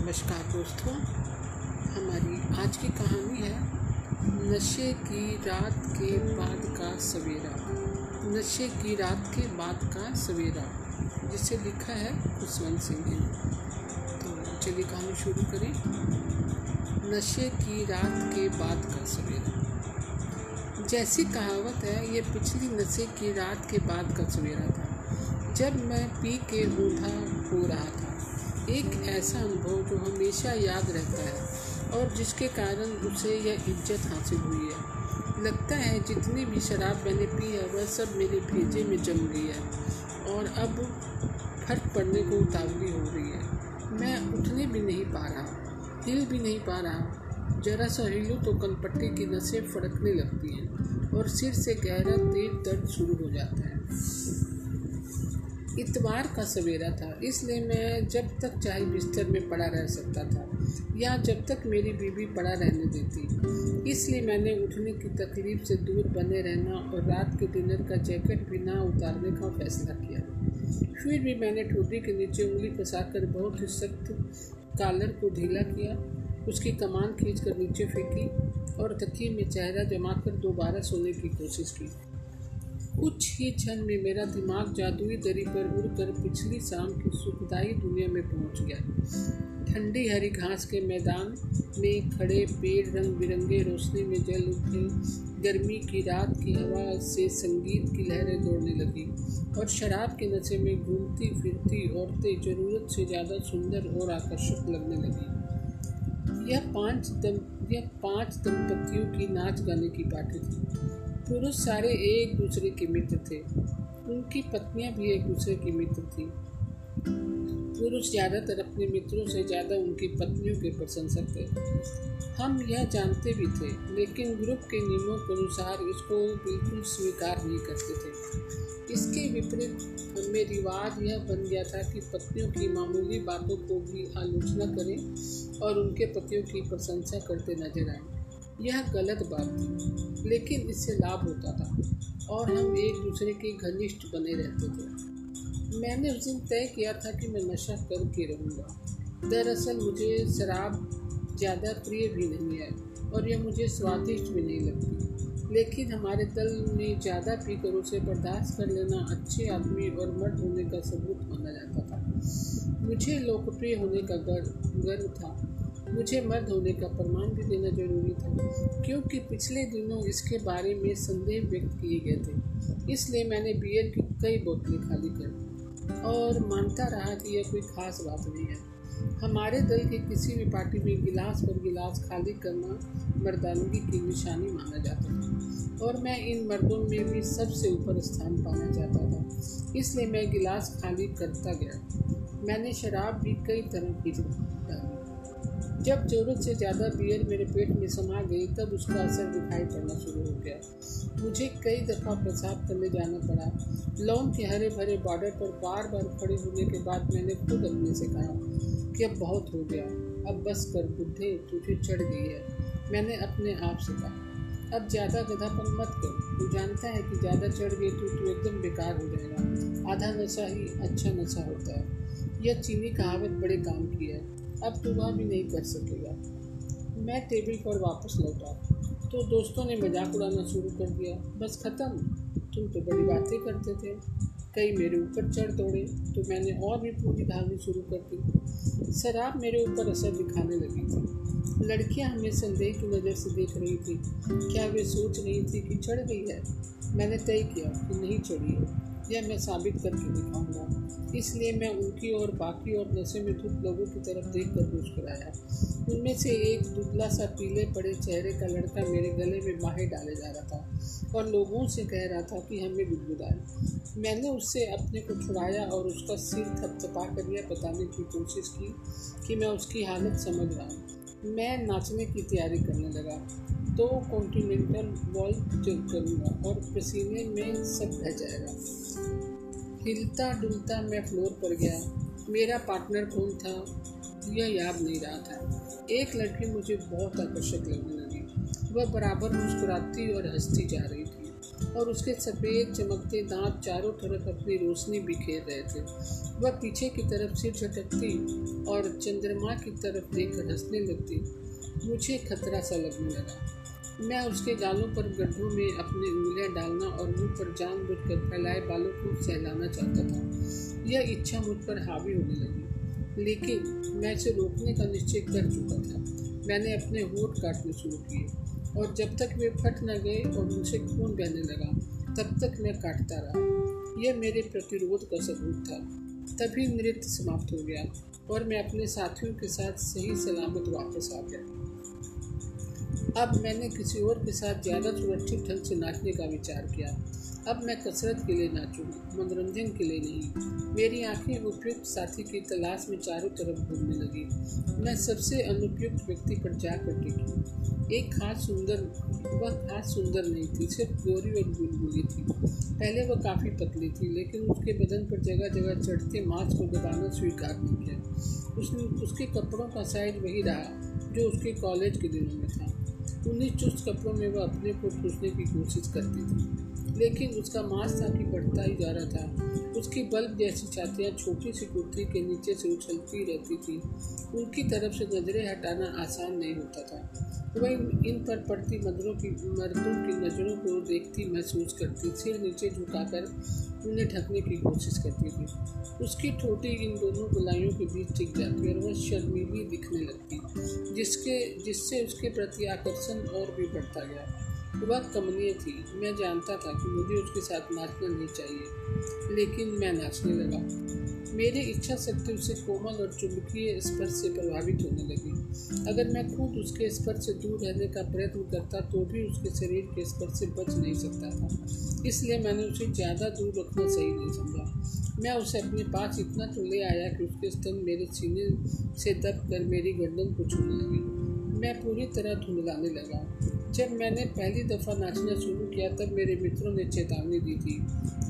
नमस्कार दोस्तों, हमारी आज की कहानी है नशे की रात के बाद का सवेरा। नशे की रात के बाद का सवेरा, जिसे लिखा है खुशवंत सिंह ने। तो चलिए कहानी शुरू करें। नशे की रात के बाद का सवेरा। जैसी कहावत है, ये पिछली नशे की रात के बाद का सवेरा था। जब मैं पी के ऊँधा हो रहा था, एक ऐसा अनुभव जो हमेशा याद रहता है और जिसके कारण उसे यह इज़्ज़त हासिल हुई है। लगता है जितनी भी शराब मैंने पी है, वह सब मेरे भेजे में जम गई है और अब फट पड़ने को उतावली हो रही है। मैं उठने भी नहीं पा रहा, हिल भी नहीं पा रहा। जरा सा हिलूँ तो कनपट्टी की नसें फड़कने लगती हैं और सिर से गहरा तेज दर्द शुरू हो जाता है। इतवार का सवेरा था, इसलिए मैं जब तक चाहे बिस्तर में पड़ा रह सकता था, या जब तक मेरी बीवी पड़ा रहने देती। इसलिए मैंने उठने की तकलीफ़ से दूर बने रहना और रात के डिनर का जैकेट भी ना उतारने का फैसला किया। फिर भी मैंने ठोडी के नीचे उंगली फंसाकर बहुत ही सख्त कालर को ढीला किया, उसकी कमान खींच कर नीचे फेंकी और तकिए में चेहरा जमा कर दोबारा सोने की कोशिश की। कुछ ही क्षण में मेरा दिमाग जादुई दरी पर उड़कर पिछली शाम की सुखदाई दुनिया में पहुँच गया। ठंडी हरी घास के मैदान में खड़े पेड़ रंग बिरंगे रोशनी में जल उठे, गर्मी की रात की हवा से संगीत की लहरें दौड़ने लगी और शराब के नशे में घूमती फिरती औरतें ज़रूरत से ज़्यादा सुंदर और आकर्षक लगने लगी। यह पाँच दम, यह पाँच दंपतियों की नाच गाने की पार्टी थी। पुरुष सारे एक दूसरे के मित्र थे। उनकी पत्नियाँ भी एक दूसरे की मित्र थी। पुरुष ज़्यादातर अपने मित्रों से ज़्यादा उनकी पत्नियों के प्रशंसक थे। हम यह जानते भी थे, लेकिन ग्रुप के नियमों के अनुसार इसको बिल्कुल स्वीकार नहीं करते थे। इसके विपरीत, हमें रिवाज यह बन गया था कि पत्नियों की मामूली बातों को भी आलोचना करें और उनके पतियों की प्रशंसा करते नज़र आए। यह गलत बात थी, लेकिन इससे लाभ होता था, और हम एक दूसरे के घनिष्ठ बने रहते थे। मैंने उस दिन तय किया था कि मैं नशा करके रहूँगा। दरअसल मुझे शराब ज़्यादा प्रिय भी नहीं है, और यह मुझे स्वादिष्ट भी नहीं लगती। लेकिन हमारे दल में ज़्यादा पीकर उसे बर्दाश्त कर लेना अच्छे आदमी और मर्द होने का सबूत माना जाता था। मुझे लोकप्रिय होने का गर्व गर्व था। मुझे मर्द होने का प्रमाण भी देना ज़रूरी था, क्योंकि पिछले दिनों इसके बारे में संदेह व्यक्त किए गए थे। इसलिए मैंने बियर की कई बोतलें खाली कर और मानता रहा कि यह कोई खास बात नहीं है। हमारे दल के किसी भी पार्टी में गिलास पर गिलास खाली करना मर्दानगी की निशानी माना जाता था। और मैं इन मर्दों में भी सबसे ऊपर स्थान पाना चाहता था। इसलिए मैं गिलास खाली करता गया। मैंने शराब भी कई तरह की डाली जब ज़रूरत से ज़्यादा बियर मेरे पेट में समा गई, तब उसका असर दिखाई पड़ना शुरू हो गया। मुझे कई दफ़ा पेशाब करने जाना पड़ा। लॉन के हरे भरे बॉर्डर पर बार बार खड़े होने के बाद मैंने खुद अपने से कहा कि अब बहुत हो गया। अब बस कर बुढ़े तुझे चढ़ गई है। मैंने अपने आप से कहा, अब ज़्यादा गधापन मत कर। तू जानता है कि ज़्यादा चढ़ गई तो तू एकदम बेकार हो जाएगा। आधा नशा ही अच्छा नशा होता है। यह चीनी कहावत बड़े काम की अब तो वह भी नहीं कर सकेगा। मैं टेबल पर वापस लौटा। तो दोस्तों ने मज़ाक उड़ाना शुरू कर दिया। बस ख़त्म। तुम तो बड़ी बातें करते थे। कई मेरे ऊपर चढ़ दौड़े। तो मैंने और भी पूरी भागनी शुरू कर दी। शराब मेरे ऊपर असर दिखाने लगी थी। लड़कियाँ हमें संदेह की नज़र से देख रही थी। क्या वे सोच रही थी कि चढ़ गई है? मैंने तय किया कि नहीं चढ़ी है। यह मैं साबित करके दिखाऊँगा। इसलिए मैं उनकी और बाकी और नशे में धुप लोगों की तरफ़ देख कर मुस्कुराया उनमें से एक दुबला सा पीले पड़े चेहरे का लड़का मेरे गले में माहे डाले जा रहा था और लोगों से कह रहा था कि हमें गुदगुदाए मैंने उससे अपने को छुड़ाया और उसका सिर थपथपा कर यह बताने की कोशिश की कि मैं उसकी हालत समझ रहा हूँ। मैं नाचने की तैयारी करने लगा। दो कॉन्टिनेंटल वॉल्ट करूँगा और पसीने में सब रह जाएगा। हिलता डुलता मैं फ्लोर पर गया। मेरा पार्टनर कौन था? यह याद नहीं रहा था। एक लड़की मुझे बहुत आकर्षक लगने लगी। वह बराबर मुस्कुराती और हंसती जा रही थी और उसके सफ़ेद चमकते दांत चारों तरफ़ अपनी रोशनी बिखेर रहे थे। वह पीछे की तरफ़ सिर झटकती और चंद्रमा की तरफ़ देखकर हंसने लगती। मुझे खतरा सा लगने लगा। मैं उसके गालों पर गड्ढों में अपनी उंगलियाँ डालना और मुँह पर जानबूझकर फैलाए बालों को सहलाना चाहता था। यह इच्छा मुझ पर हावी होने लगी, लेकिन मैं इसे रोकने का निश्चय कर चुका था। मैंने अपने होठ काटने शुरू किए और जब तक वे फट न गए और मुझसे खून बहने लगा, तब तक मैं काटता रहा। यह मेरे प्रतिरोध का सबूत था। तभी नृत्य समाप्त हो गया और मैं अपने साथियों के साथ सही सलामत वापस आ गया। अब मैंने किसी और के साथ ज़्यादा सुरक्षित ढंग से नाचने का विचार किया। अब मैं कसरत के लिए नाचूँगा, मनोरंजन के लिए नहीं। मेरी आँखें उपयुक्त साथी की तलाश में चारों तरफ़ घूमने लगी। मैं सबसे अनुपयुक्त व्यक्ति पर जाकर टिकी एक खास सुंदर, वह खास सुंदर नहीं थी, सिर्फ़ गोरी और बुलबुली थी। पहले वह काफ़ी पतली थी, लेकिन उसके बदन पर जगह जगह चढ़ते मांस को दबाना स्वीकार नहीं किया। उसने, उसके कपड़ों का साइज़ वही रहा, जो उसके कॉलेज के दिनों में था। उन्हीं चुस्त कपड़ों में वह अपने को ठूसने की कोशिश करती थी। लेकिन उसका मांस ताकि बढ़ता ही जा रहा था। उसकी बल्ब जैसी छातियाँ छोटी सी कुर्ती के नीचे से उछलती रहती थी। उनकी तरफ़ से नज़रें हटाना आसान नहीं होता था। वह इन पर पड़ती मदरों की, मर्दों की नज़रों को देखती महसूस करती सिर नीचे झुकाकर उन्हें ढकने की कोशिश करती थी। उसकी ठोटी इन दोनों गुलाइयों के बीच टिक जाती और वह शर्मीली दिखने लगती, जिसके, जिससे उसके प्रति आकर्षण और भी बढ़ता गया। वह कमनीय थी। मैं जानता था कि मुझे उसके साथ नाचना नहीं चाहिए, लेकिन मैं नाचने लगा। मेरी इच्छा शक्ति उसे कोमल और चुंबकीय स्पर्श से प्रभावित होने लगी। अगर मैं खुद उसके स्पर्श से दूर रहने का प्रयत्न करता तो भी उसके शरीर के स्पर्श से बच नहीं सकता। था इसलिए मैंने उसे ज़्यादा दूर रखना सही नहीं समझा। मैं उसे अपने पास इतना तो ले आया कि उसके स्तन मेरे सीने से दब कर मेरी गर्दन को छूने लगी। मैं पूरी तरह धुंधलाने लगा। जब मैंने पहली दफ़ा नाचना शुरू किया, तब मेरे मित्रों ने चेतावनी दी थी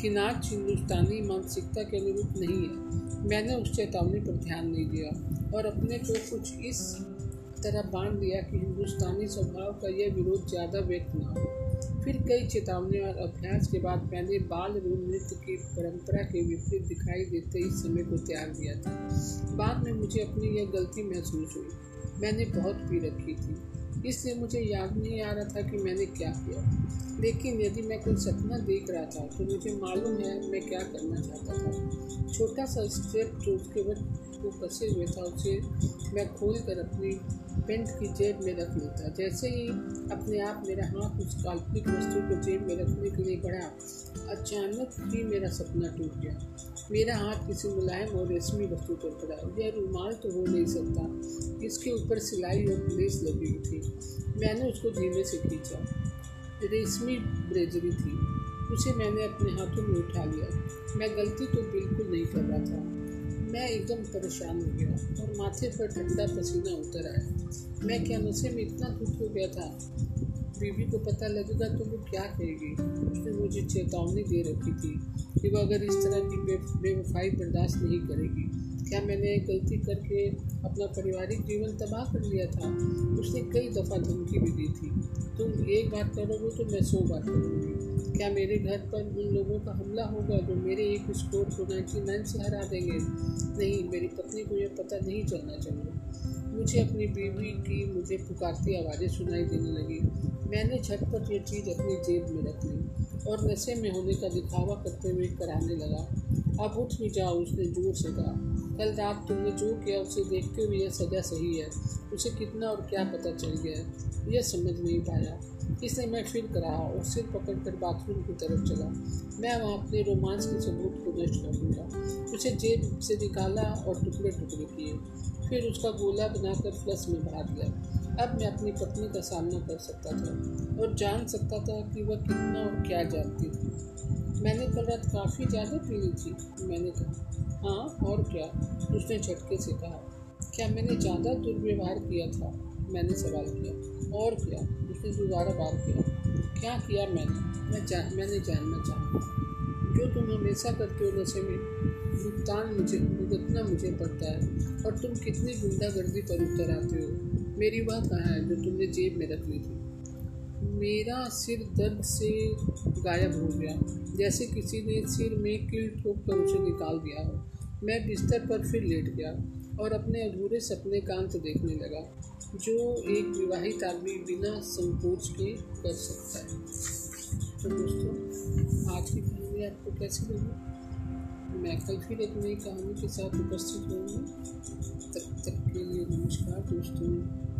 कि नाच हिंदुस्तानी मानसिकता के अनुरूप नहीं है। मैंने उस चेतावनी पर ध्यान नहीं दिया और अपने को कुछ इस तरह बाँध दिया कि हिंदुस्तानी स्वभाव का यह विरोध ज़्यादा व्यक्त न हो। फिर कई चेतावनी और अभ्यास के बाद मैंने बाल रूप नृत्य की परंपरा के विपरीत दिखाई देते इस समय को त्याग दिया था। बाद में मुझे अपनी यह गलती महसूस हुई। मैंने बहुत पी रखी थी। इसलिए मुझे याद नहीं आ रहा था कि मैंने क्या किया। लेकिन यदि मैं कोई सपना देख रहा था तो मुझे मालूम है मैं क्या करना चाहता था। छोटा सा स्टेप जो उसके वक्त को फंसे हुए था, उसे मैं खोल कर अपनी पेंट की जेब में रख लेता। जैसे ही अपने आप मेरा हाथ उस काल्पनिक वस्तु को जेब में रखने के लिए बढ़ा, अचानक ही मेरा सपना टूट गया। मेरा हाथ किसी मुलायम और रेशमी वस्तु पर पड़ा। यह रुमाल तो हो नहीं सकता। इसके ऊपर सिलाई और लेस लगी हुई थी। मैंने उसको धीमे से खींचा। रेशमी ब्रेजरी थी। उसे मैंने अपने हाथों में उठा लिया। मैं गलती तो बिल्कुल नहीं कर रहा था। मैं एकदम परेशान हो गया और माथे पर ठंडा पसीना उतर आया। मैं क्या नशे में इतना दुख हो गया था? बीवी को पता लगेगा तो वो क्या कहेगी। उसने मुझे चेतावनी दे रखी थी कि वो अगर इस तरह की बेवफाई बर्दाश्त नहीं करेगी क्या मैंने गलती करके अपना पारिवारिक जीवन तबाह कर लिया था? उसने कई दफ़ा धमकी भी दी थी। तुम एक बात करोगे तो मैं सौ बात करूँगी। क्या मेरे घर पर उन लोगों का हमला होगा जो मेरे एक स्कोर को नाइन्टी नाइन से हरा देंगे? नहीं, मेरी पत्नी को यह पता नहीं चलना चाहिए। मुझे अपनी बीवी की मुझे पुकारती आवाज़ें सुनाई देने लगी। मैंने झटपट ये चीज़ अपनी जेब में रख ली और नशे में होने का दिखावा करते हुए कराने लगा। अब उठ भी जाओ उसने ज़ोर से कहा। कल रात तुमने जो किया उसे देखते हुए यह सज़ा सही है। उसे कितना और क्या पता चल गया यह समझ नहीं पाया। इसलिए मैं फिर करा और सिर पकड़कर बाथरूम की तरफ़ चला। मैं वहाँ अपने रोमांस के सबूत को नष्ट कर दूँगा। उसे जेब से निकाला और टुकड़े टुकड़े किए। फिर उसका गोला बनाकर फ्लस में भरा दिया। अब मैं अपनी पत्नी का सामना कर सकता था और जान सकता था कि वह कितना और क्या जानती थी। मैंने कल रात काफ़ी ज़्यादा पी ली थी। मैंने कहा हाँ और क्या? उसने झटके से कहा क्या मैंने ज़्यादा दुर्व्यवहार किया था? मैंने सवाल किया और क्या? उसने दोबारा बार किया क्या किया मैंने? मैं जा, मैंने जानना चाहा जो तुम हमेशा करते हो नशे में भुगतान मुझे भुगतना मुझे पड़ता है और तुम कितनी गुंडागर्दी पर उतर आते हो। मेरी वह कहाँ है जो तुमने जेब में रख ली थी? मेरा सिर दर्द से गायब हो गया। जैसे किसी ने सिर में कील ठोक कर उसे निकाल दिया हो। मैं बिस्तर पर फिर लेट गया और अपने अधूरे सपने का अंत देखने लगा, जो एक विवाहित आदमी बिना संकोच के कर सकता है। तो दोस्तों, आज की कहानी आपको कैसी लगी? मैं कल फिर एक नई कहानी के साथ उपस्थित होंगी तब तक के लिए नमस्कार दोस्तों।